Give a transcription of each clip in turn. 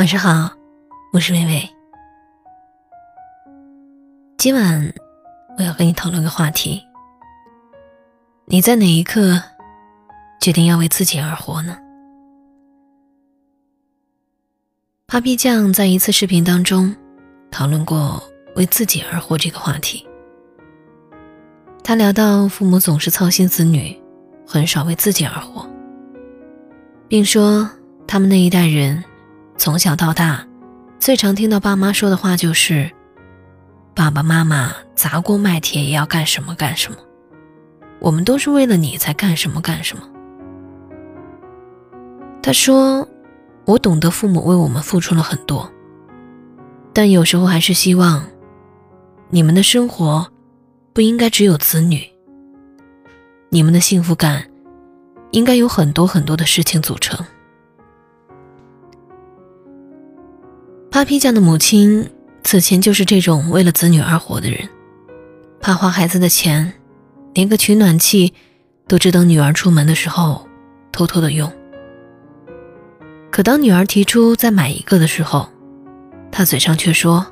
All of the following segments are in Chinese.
晚上好，我是微微。今晚我要和你讨论个话题：你在哪一刻决定要为自己而活呢？Papi 酱在一次视频当中讨论过为自己而活这个话题。他聊到父母总是操心子女，很少为自己而活，并说他们那一代人。从小到大，最常听到爸妈说的话就是：“爸爸妈妈砸锅卖铁也要干什么干什么，我们都是为了你才干什么干什么。”他说：“我懂得父母为我们付出了很多，但有时候还是希望，你们的生活不应该只有子女，你们的幸福感应该有很多很多的事情组成。” Papi 酱的母亲此前就是这种为了子女而活的人，怕花孩子的钱，连个取暖器都只等女儿出门的时候偷偷的用。可当女儿提出再买一个的时候，他嘴上却说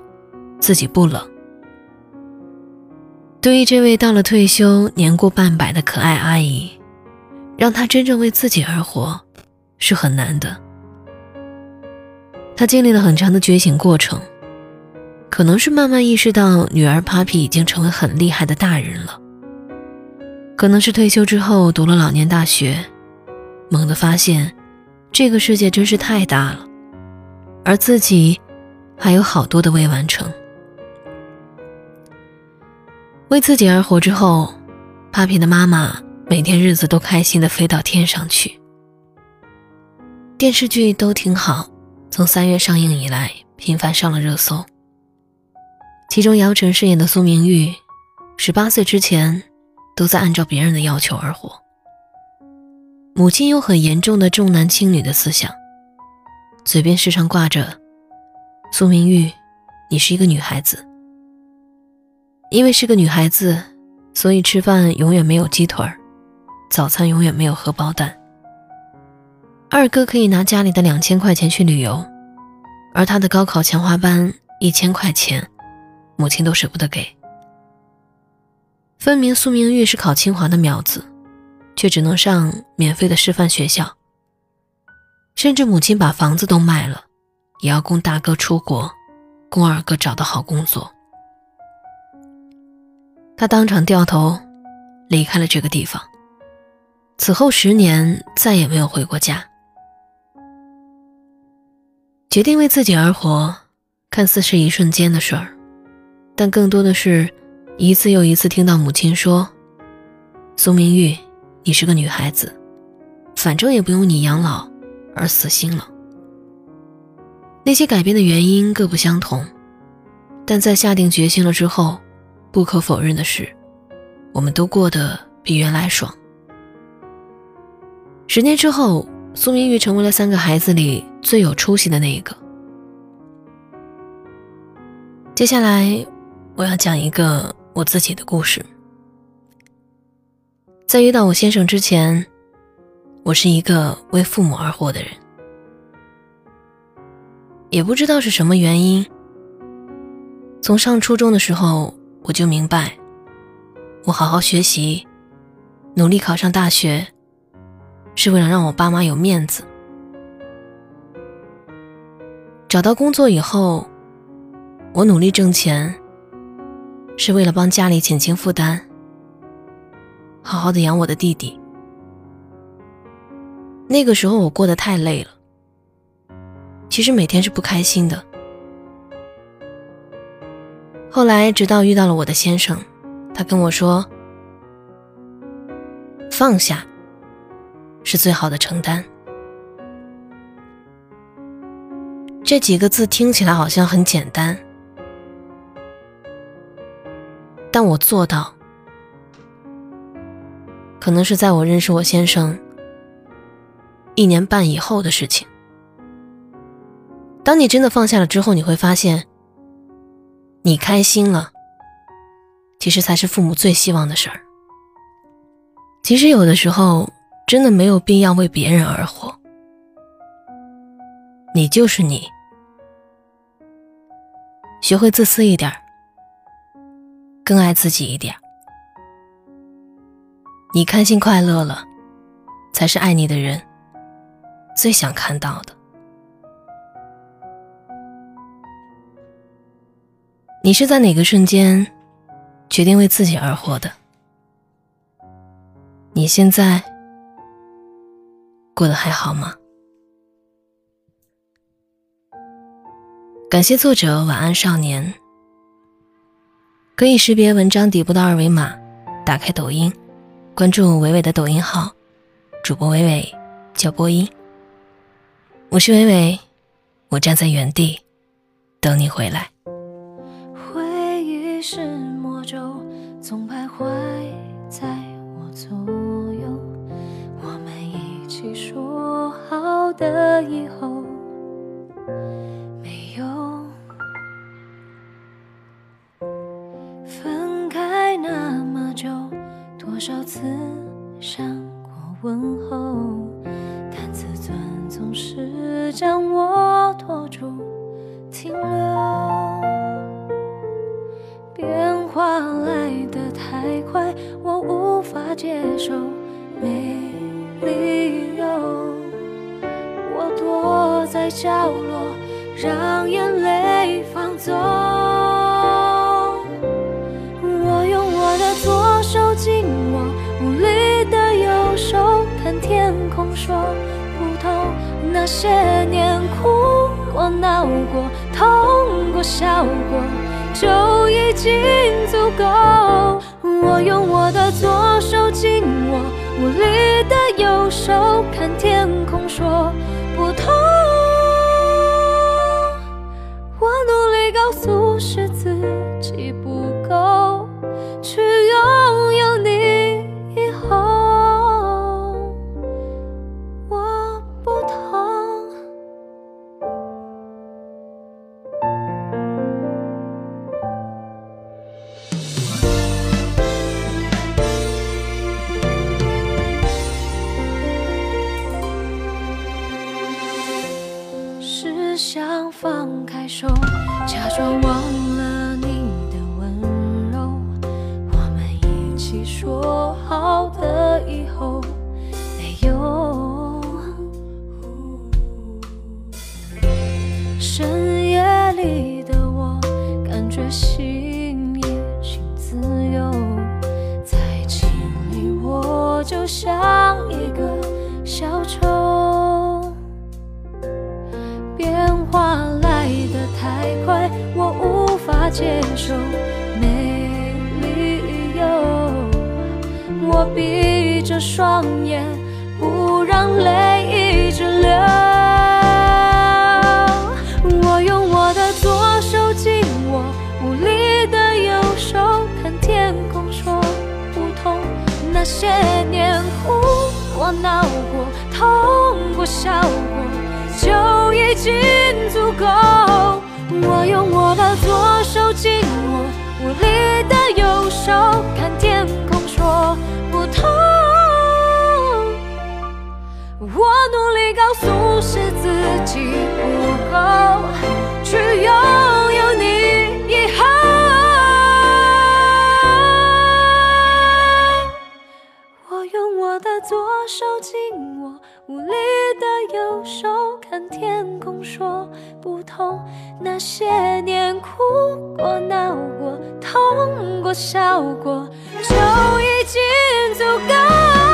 自己不冷。对于这位到了退休、年过半百的可爱阿姨，让她真正为自己而活是很难的。他经历了很长的觉醒过程，可能是慢慢意识到女儿 Papi 已经成为很厉害的大人了，可能是退休之后读了老年大学，猛地发现这个世界真是太大了，而自己还有好多的未完成。为自己而活之后，Papi 的妈妈每天日子都开心的飞到天上去，电视剧都挺好。从三月上映以来，频繁上了热搜。其中，姚晨饰演的苏明玉，十八岁之前都在按照别人的要求而活。母亲有很严重的重男轻女的思想，嘴边时常挂着“苏明玉，你是一个女孩子”。因为是个女孩子，所以吃饭永远没有鸡腿儿，早餐永远没有荷包蛋。二哥可以拿家里的两千块钱去旅游，而他的高考强化班一千块钱，母亲都舍不得给。分明苏明玉是考清华的苗子，却只能上免费的师范学校。甚至母亲把房子都卖了，也要供大哥出国，供二哥找到好工作。他当场掉头，离开了这个地方。此后十年再也没有回过家。决定为自己而活，看似是一瞬间的事儿，但更多的是一次又一次听到母亲说：“苏明玉，你是个女孩子，反正也不用你养老，而死心了。”那些改变的原因各不相同，但在下定决心了之后，不可否认的是，我们都过得比原来爽。十年之后。苏明玉成为了三个孩子里最有出息的那一个。接下来，我要讲一个我自己的故事。在遇到我先生之前，我是一个为父母而活的人。也不知道是什么原因，从上初中的时候我就明白，我好好学习，努力考上大学。是为了让我爸妈有面子。找到工作以后，我努力挣钱，是为了帮家里减轻负担，好好的养我的弟弟。那个时候我过得太累了，其实每天是不开心的。后来直到遇到了我的先生，他跟我说：“放下。”是最好的承担。这几个字听起来好像很简单，但我做到，可能是在我认识我先生一年半以后的事情。当你真的放下了之后，你会发现，你开心了，其实才是父母最希望的事儿。其实有的时候。真的没有必要为别人而活，你就是你，学会自私一点，更爱自己一点。你开心快乐了，才是爱你的人最想看到的。你是在哪个瞬间决定为自己而活的？你现在过得还好吗？感谢作者晚安少年。可以识别文章底部的二维码，打开抖音，关注伟伟的抖音号，主播伟伟叫播音。我是伟伟，我站在原地等你回来。回忆是魔咒，总徘徊在角落，让眼泪放纵。我用我的左手紧握无力的右手，看天空说不通，那些年哭过、闹过、痛过、笑过，就已经足够。我用我的左手紧握无力的右手，看天空说告诉是自己不够，我无法接受没理由，我闭着双眼，不让泪一直流。我用我的左手紧握无力的右手，看天空说不痛。那些年哭过、闹过、痛过、笑过，就已经足够。我用我的左手紧握无力的右手，看天空说不痛。我努力告诉是自己不够，去拥有你以后。我用我的左手紧握无力的右手，看天空说不痛。那些年哭过、闹过、痛过、笑过，就已经足够。